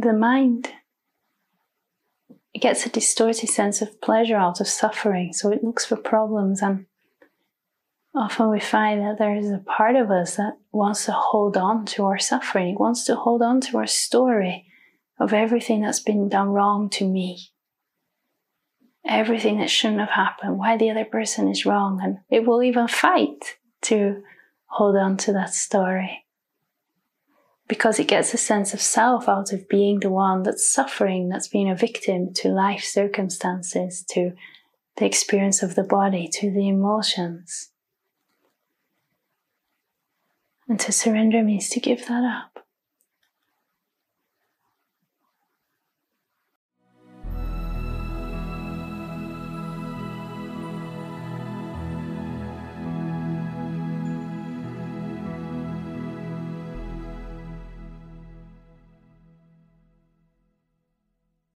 the mind it gets a distorted sense of pleasure out of suffering, so it looks for problems. And often we find that there is a part of us that wants to hold on to our suffering, it wants to hold on to our story of everything that's been done wrong to me, everything that shouldn't have happened, why the other person is wrong. And it will even fight to hold on to that story because it gets a sense of self out of being the one that's suffering, that's being a victim to life circumstances, to the experience of the body, to the emotions. And to surrender means to give that up.